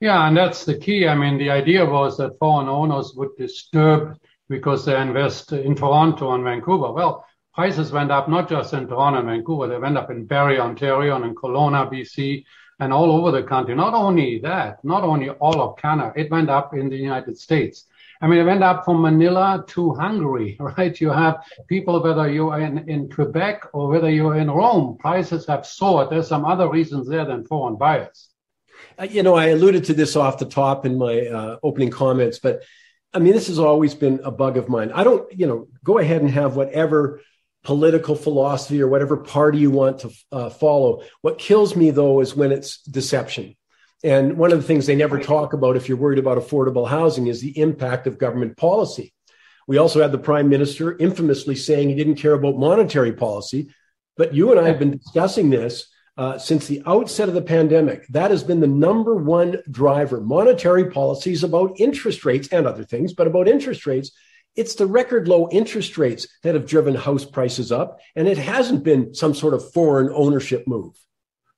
Speaker 5: Yeah and that's the key. I mean the idea was that foreign owners would disturb because they invest in toronto and vancouver. Well prices went up not just in toronto and vancouver they went up in barrie ontario and in kelowna bc and all over the country. Not only that, not only all of Canada, it went up in the United States. I mean, it went up from Manila to Hungary, [laughs] right? You have people, whether you're in, in Quebec or whether you're in Rome, prices have soared. There's some other reasons there than foreign buyers.
Speaker 2: Uh, you know, I alluded to this off the top in my uh, opening comments, but I mean, this has always been a bug of mine. I don't, you know, go ahead and have whatever political philosophy or whatever party you want to uh, follow. What kills me though is when it's deception. And one of the things they never talk about if you're worried about affordable housing is the impact of government policy. We also had the prime minister infamously saying he didn't care about monetary policy. But you and I have been discussing this uh, since the outset of the pandemic. That has been the number one driver. Monetary policies about interest rates and other things, but about interest rates it's the record low interest rates that have driven house prices up, and it hasn't been some sort of foreign ownership move.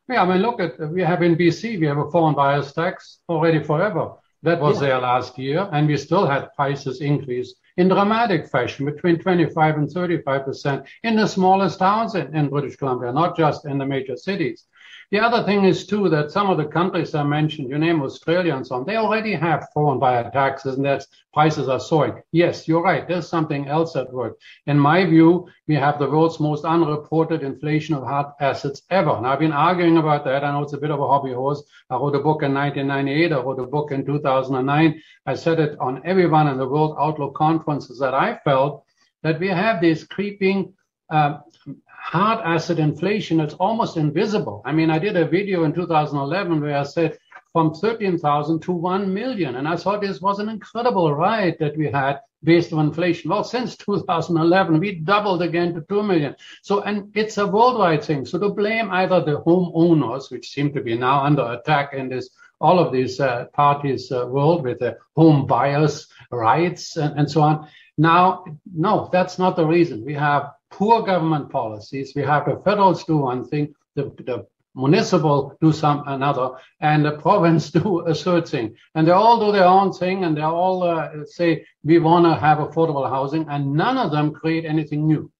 Speaker 5: Yeah, I mean, look at we have in BC, we have a foreign buyers tax already forever. That was yeah. there last year, and we still had prices increase in dramatic fashion between 25 and 35 percent in the smallest towns in, in British Columbia, not just in the major cities. The other thing is too that some of the countries I mentioned, you name Australia and so on, they already have foreign buyer taxes and that prices are soaring. Yes, you're right. There's something else at work. In my view, we have the world's most unreported inflation of hard assets ever. And I've been arguing about that. I know it's a bit of a hobby horse. I wrote a book in 1998. I wrote a book in 2009. I said it on everyone in the World Outlook conferences that I felt that we have this creeping uh, hard asset inflation, it's almost invisible. I mean, I did a video in 2011 where I said from 13,000 to 1 million. And I thought this was an incredible ride that we had based on inflation. Well, since 2011, we doubled again to 2 million. So, and it's a worldwide thing. So to blame either the homeowners, which seem to be now under attack in this all of these uh, parties uh, world with the home buyers rights and, and so on. Now, no, that's not the reason. We have poor government policies. We have the federals do one thing, the, the municipal do some another, and the province [laughs] do a third thing. And they all do their own thing, and they all uh, say we want to have affordable housing, and none of them create anything new.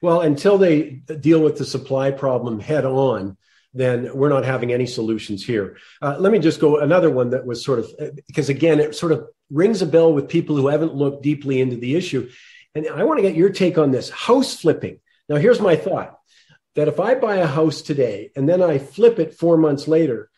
Speaker 2: Well, until they deal with the supply problem head on, then we're not having any solutions here. Uh, let me just go another one that was sort of because again, it sort of rings a bell with people who haven't looked deeply into the issue. And I want to get your take on this house flipping. Now, here's my thought that if I buy a house today and then I flip it four months later,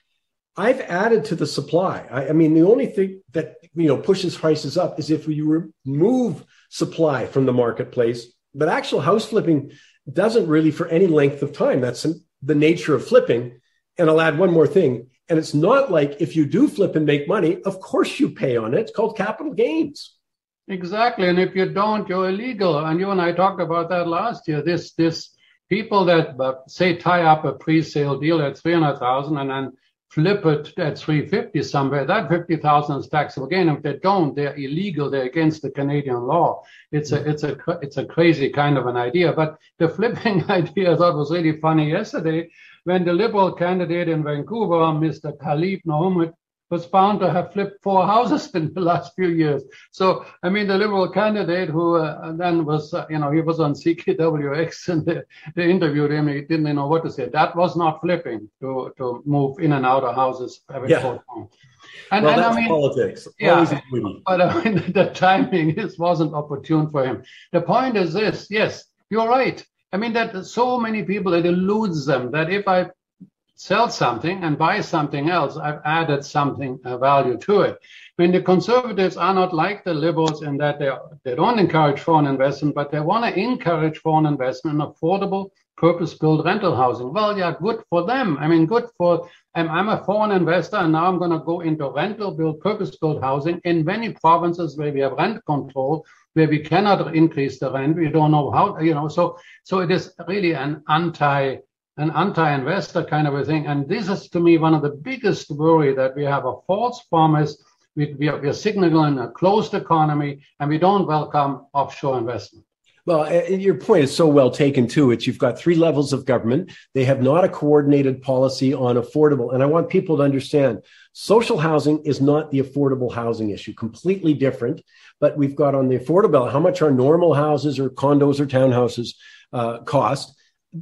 Speaker 2: I've added to the supply. I, I mean, the only thing that you know pushes prices up is if you remove supply from the marketplace. But actual house flipping doesn't really for any length of time. That's the nature of flipping. And I'll add one more thing. And it's not like if you do flip and make money, of course you pay on it. It's called capital gains.
Speaker 5: Exactly. And if you don't, you're illegal. And you and I talked about that last year. This, this people that uh, say tie up a pre-sale deal at 300,000 and then flip it at 350 somewhere, that 50,000 is taxable gain. If they don't, they're illegal. They're against the Canadian law. It's a, it's a, it's a crazy kind of an idea. But the [laughs] flipping idea I thought was really funny yesterday when the Liberal candidate in Vancouver, Mr. Khalif Mohammed, was found to have flipped four [laughs] houses in the last few years. So, I mean, the Liberal candidate who uh, then was, uh, you know, he was on CKWX and they, they, interviewed him. He didn't know what to say. That was not flipping to, to move in and out of houses.
Speaker 2: Yeah. And, well, and I mean, politics.
Speaker 5: Yeah, but I mean, [laughs] the timing is, wasn't opportune for him. The point is this: yes, you're right. I mean, that so many people it eludes them that if I sell something and buy something else, I've added something uh, value to it. When the conservatives are not like the liberals in that they, they don't encourage foreign investment, but they want to encourage foreign investment in affordable, purpose-built rental housing. Well, yeah, good for them. I mean, good for, I'm a foreign investor and now I'm going to go into rental-built, purpose-built housing in many provinces where we have rent control, where we cannot increase the rent. We don't know how, you know, so, so it is really an anti an anti-investor kind of a thing. And this is to me one of the biggest worry that we have a false promise. We, we, are, we are signaling a closed economy and we don't welcome offshore investment.
Speaker 2: Well, your point is so well taken too. It's you've got three levels of government. They have not a coordinated policy on affordable. And I want people to understand social housing is not the affordable housing issue, completely different. But we've got on the affordable, how much our normal houses or condos or townhouses uh, cost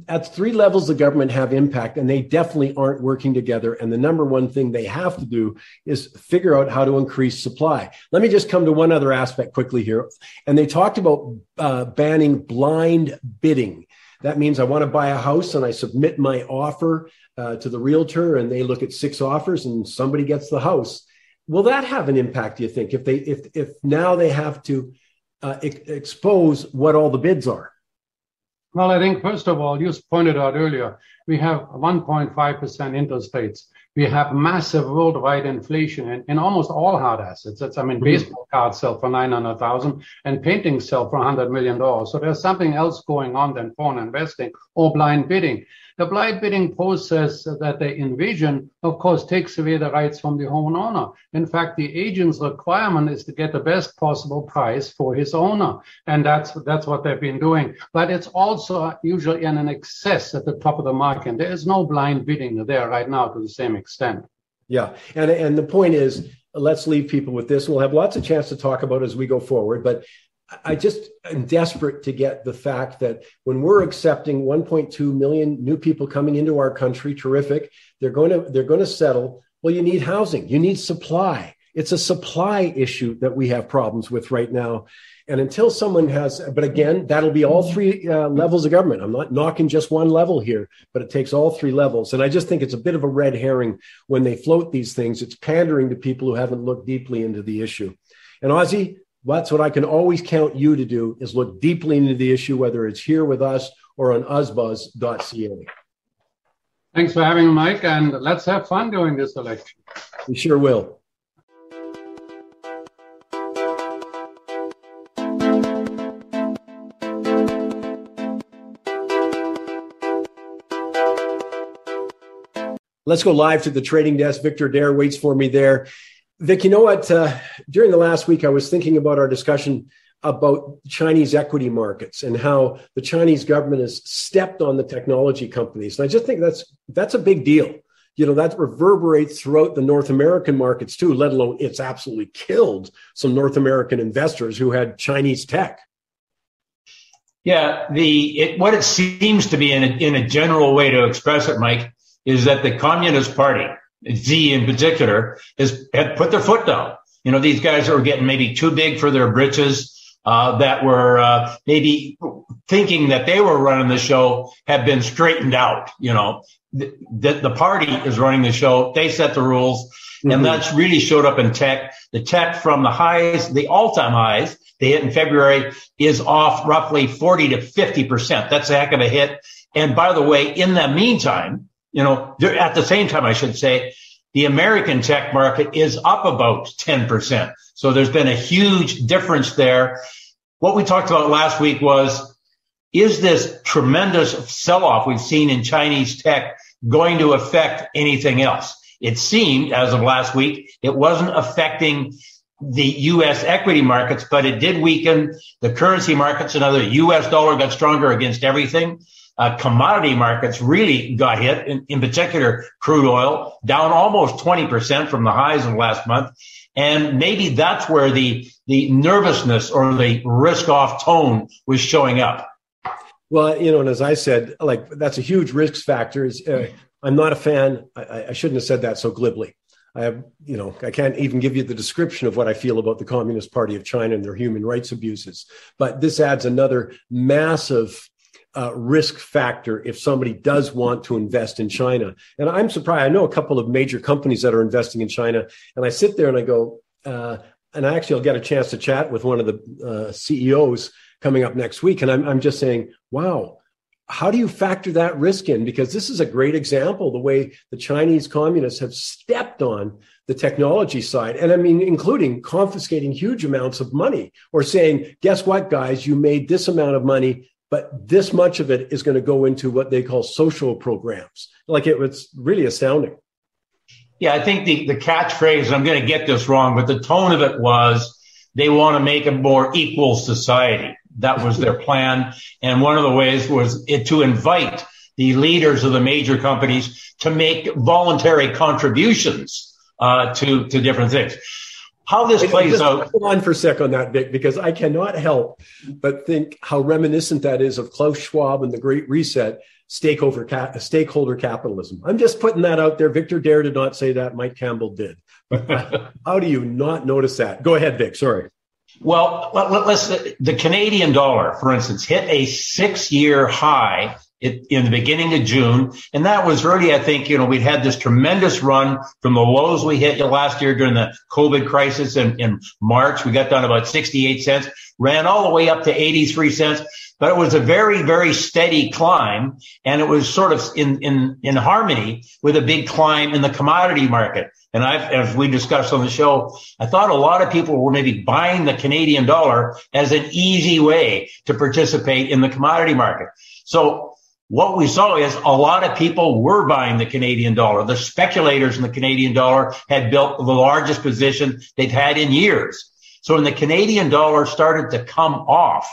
Speaker 2: at three levels the government have impact and they definitely aren't working together. And the number one thing they have to do is figure out how to increase supply. Let me just come to one other aspect quickly here. And they talked about uh, banning blind bidding. That means i want to buy a house and i submit my offer uh, to the realtor and they look at six offers and somebody gets the house. Will that have an impact do you think if they if if now they have to uh, expose what all the bids are
Speaker 5: well, I think first of all, you pointed out earlier, we have 1.5% interest rates. We have massive worldwide inflation in, in almost all hard assets. That's, I mean, mm-hmm. baseball cards sell for 900,000 and paintings sell for 100 million dollars. So there's something else going on than foreign investing or blind bidding. The blind bidding process that they envision, of course, takes away the rights from the homeowner. In fact, the agent's requirement is to get the best possible price for his owner. And that's, that's what they've been doing. But it's also usually in an excess at the top of the market. There is no blind bidding there right now to the same extent.
Speaker 2: Yeah. And, and the point is, let's leave people with this. We'll have lots of chance to talk about as we go forward. But I just am desperate to get the fact that when we're accepting 1.2 million new people coming into our country, terrific. They're going to they're going to settle. Well, you need housing. You need supply. It's a supply issue that we have problems with right now. And until someone has, but again, that'll be all three uh, levels of government. I'm not knocking just one level here, but it takes all three levels. And I just think it's a bit of a red herring when they float these things. It's pandering to people who haven't looked deeply into the issue. And Ozzie, that's what I can always count you to do is look deeply into the issue, whether it's here with us or on usbuzz.ca.
Speaker 5: Thanks for having me, Mike, and let's have fun during this election.
Speaker 2: We sure will. Let's go live to the trading desk. Victor Adair waits for me there. Vic, you know what? Uh, during the last week, I was thinking about our discussion about Chinese equity markets and how the Chinese government has stepped on the technology companies. And I just think that's that's a big deal. You know, that reverberates throughout the North American markets too, let alone it's absolutely killed some North American investors who had Chinese tech.
Speaker 6: Yeah, the it, what it seems to be in a, in a general way to express it, Mike, is that the Communist Party Xi in particular, has had put their foot down. You know, these guys that were getting maybe too big for their britches, uh, that were uh, maybe thinking that they were running the show have been straightened out. You know, the, the, the party is running the show. They set the rules. Mm-hmm. And that's really showed up in tech. The tech from the highs, the all-time highs they hit in February is off roughly 40 to 50%. That's a heck of a hit. And by the way, in the meantime, you know, at the same time, I should say, the American tech market is up about 10%. So there's been a huge difference there. What we talked about last week was, is this tremendous sell-off we've seen in Chinese tech going to affect anything else? It seemed as of last week, it wasn't affecting the U.S. equity markets, but it did weaken the currency markets. Another U.S. dollar got stronger against everything uh, commodity markets really got hit, in, in particular crude oil, down almost 20% from the highs of last month. And maybe that's where the, the nervousness or the risk off tone was showing up.
Speaker 2: Well, you know, and as I said, like that's a huge risk factor. Is uh, I'm not a fan. I, I shouldn't have said that so glibly. I have, you know, I can't even give you the description of what I feel about the Communist Party of China and their human rights abuses. But this adds another massive uh, risk factor if somebody does want to invest in China. And I'm surprised. I know a couple of major companies that are investing in China, and I sit there and I go, uh, and I actually I'll get a chance to chat with one of the uh, CEOs coming up next week, and I'm, I'm just saying, wow. How do you factor that risk in? Because this is a great example the way the Chinese communists have stepped on the technology side. And I mean, including confiscating huge amounts of money or saying, guess what, guys, you made this amount of money but this much of it is going to go into what they call social programs. Like it was really astounding.
Speaker 6: Yeah, I think the, the catchphrase, I'm going to get this wrong, but the tone of it was they want to make a more equal society. That was their plan. And one of the ways was it to invite the leaders of the major companies to make voluntary contributions uh, to, to different things how this plays out.
Speaker 2: Hold on for a sec on that, Vic, because I cannot help but think how reminiscent that is of Klaus Schwab and the Great Reset, stakeholder, ca- stakeholder capitalism. I'm just putting that out there. Victor Adair did not say that. Mike Campbell did. [laughs] How do you not notice that? Go ahead, Vic. Sorry.
Speaker 6: Well, let, us the Canadian dollar, for instance, hit a six-year high in the beginning of June. And that was really, I think, you know, we'd had this tremendous run from the lows we hit last year during the COVID crisis in, in March. We got down about 68 cents, ran all the way up to 83 cents. But it was a very, very steady climb. And it was sort of in, in, in harmony with a big climb in the commodity market. And I've, as we discussed on the show, I thought a lot of people were maybe buying the Canadian dollar as an easy way to participate in the commodity market. So what we saw is a lot of people were buying the Canadian dollar. The speculators in the Canadian dollar had built the largest position they've had in years. So when the Canadian dollar started to come off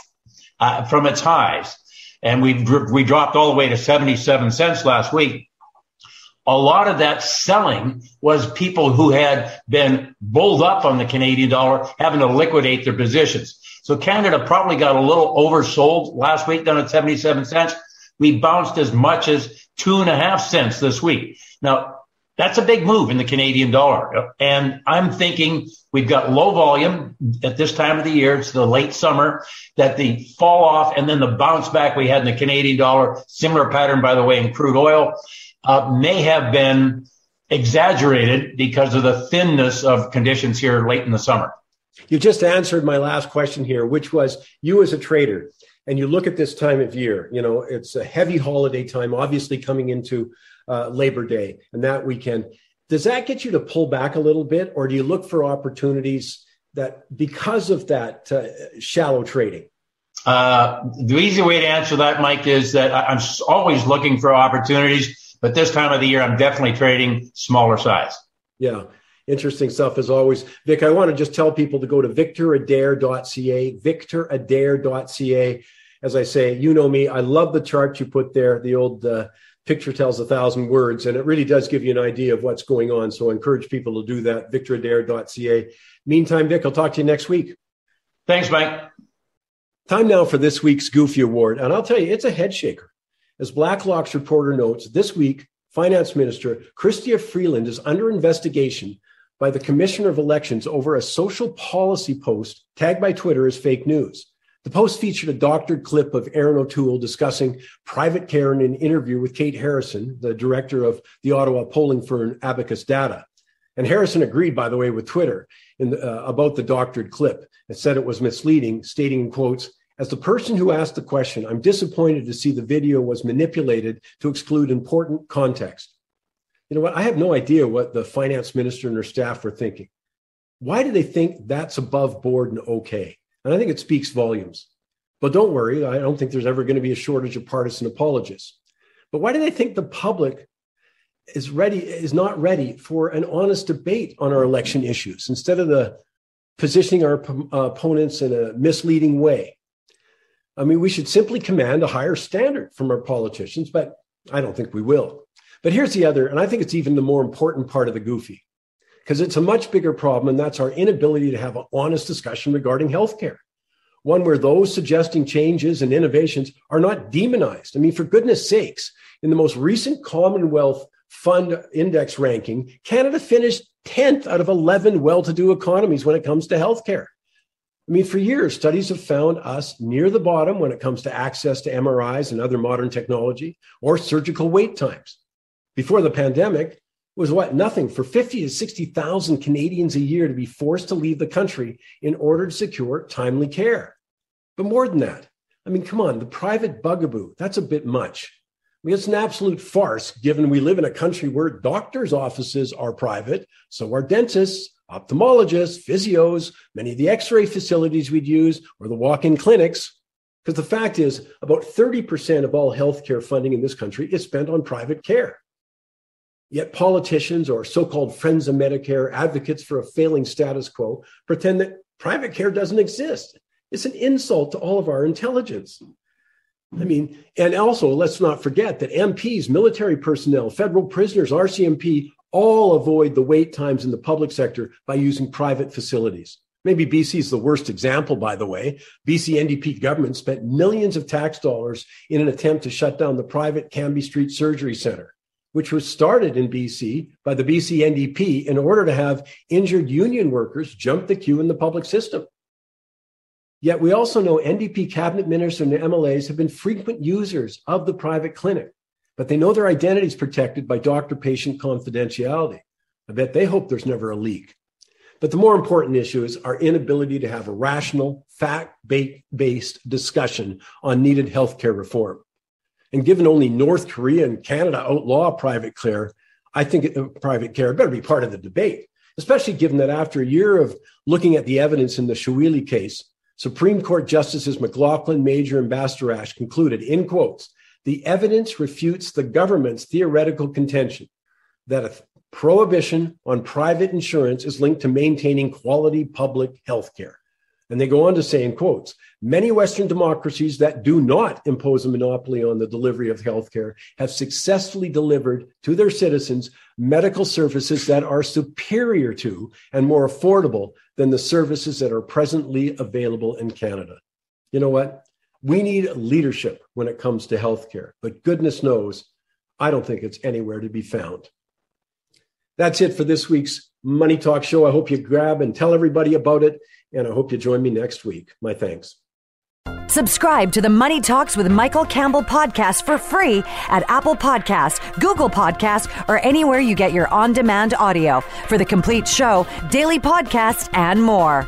Speaker 6: uh, from its highs, and we we dropped all the way to 77 cents last week. A lot of that selling was people who had been bulled up on the Canadian dollar, having to liquidate their positions. So Canada probably got a little oversold last week down at 77 cents. We bounced as much as two and a half cents this week. Now, that's a big move in the Canadian dollar. And I'm thinking we've got low volume at this time of the year. It's the late summer that the fall off and then the bounce back we had in the Canadian dollar, similar pattern, by the way, in crude oil, uh, may have been exaggerated because of the thinness of conditions here late in the summer.
Speaker 2: You just answered my last question here, which was you as a trader, and you look at this time of year, you know, it's a heavy holiday time, obviously coming into uh, Labor Day and that weekend. Does that get you to pull back a little bit, or do you look for opportunities that because of that uh, shallow trading?
Speaker 6: Uh, the easy way to answer that, Mike, is that I'm always looking for opportunities, but this time of the year, I'm definitely trading smaller size.
Speaker 2: Yeah. Interesting stuff as always. Vic, I want to just tell people to go to victoradair.ca, victoradair.ca. As I say, you know me. I love the chart you put there, the old uh, picture tells a thousand words, and it really does give you an idea of what's going on. So I encourage people to do that, victoradair.ca. Meantime, Vic, I'll talk to you next week.
Speaker 6: Thanks, Mike.
Speaker 2: Time now for this week's Goofy Award. And I'll tell you, it's a head shaker. As Blacklock's reporter notes, this week, Finance Minister Chrystia Freeland is under investigation by the Commissioner of Elections over a social policy post tagged by Twitter as fake news. The post featured a doctored clip of Erin O'Toole discussing private care in an interview with Kate Harrison, the director of the Ottawa polling firm Abacus Data. And Harrison agreed, by the way, with Twitter the, uh, about the doctored clip and said it was misleading, stating in quotes, as the person who asked the question, I'm disappointed to see the video was manipulated to exclude important context. You know what? I have no idea what the finance minister and her staff were thinking. Why do they think that's above board and okay? And I think it speaks volumes. But don't worry, I don't think there's ever going to be a shortage of partisan apologists. But why do they think the public is ready is not ready for an honest debate on our election issues instead of the positioning our uh, opponents in a misleading way? I mean, we should simply command a higher standard from our politicians, but I don't think we will. But here's the other, and I think it's even the more important part of the goofy because it's a much bigger problem, and that's our inability to have an honest discussion regarding healthcare. One where those suggesting changes and innovations are not demonized. I mean, for goodness sakes, in the most recent Commonwealth Fund Index ranking, Canada finished 10th out of 11 well to do economies when it comes to healthcare. I mean, for years, studies have found us near the bottom when it comes to access to MRIs and other modern technology or surgical wait times. Before the pandemic, was what nothing for 50 to 60,000 Canadians a year to be forced to leave the country in order to secure timely care. But more than that, I mean, come on, the private bugaboo, that's a bit much. I mean, it's an absolute farce given we live in a country where doctors' offices are private, so are dentists, ophthalmologists, physios, many of the x ray facilities we'd use, or the walk in clinics. Because the fact is, about 30% of all healthcare funding in this country is spent on private care. Yet politicians or so called friends of Medicare, advocates for a failing status quo, pretend that private care doesn't exist. It's an insult to all of our intelligence. I mean, and also let's not forget that MPs, military personnel, federal prisoners, RCMP all avoid the wait times in the public sector by using private facilities. Maybe BC is the worst example, by the way. BC NDP government spent millions of tax dollars in an attempt to shut down the private Cambie Street Surgery Center, which was started in BC by the BC NDP in order to have injured union workers jump the queue in the public system. Yet we also know NDP cabinet ministers and MLAs have been frequent users of the private clinic, but they know their identity is protected by doctor patient confidentiality. I bet they hope there's never a leak. But the more important issue is our inability to have a rational, fact based discussion on needed healthcare reform. And given only North Korea and Canada outlaw private care, I think uh, private care better be part of the debate, especially given that after a year of looking at the evidence in the Chaoulli case, Supreme Court Justices McLachlin, Major, and Bastarache concluded, in quotes, the evidence refutes the government's theoretical contention that a prohibition on private insurance is linked to maintaining quality public health care. And they go on to say, in quotes, many Western democracies that do not impose a monopoly on the delivery of healthcare have successfully delivered to their citizens medical services that are superior to and more affordable than the services that are presently available in Canada. You know what? We need leadership when it comes to healthcare, but goodness knows, I don't think it's anywhere to be found. That's it for this week's Money Talk Show. I hope you grab and tell everybody about it, and I hope you join me next week. My thanks.
Speaker 1: Subscribe to the Money Talks with Michael Campbell podcast for free at Apple Podcast, Google Podcast, or anywhere you get your on-demand audio for the complete show, daily podcast, and more.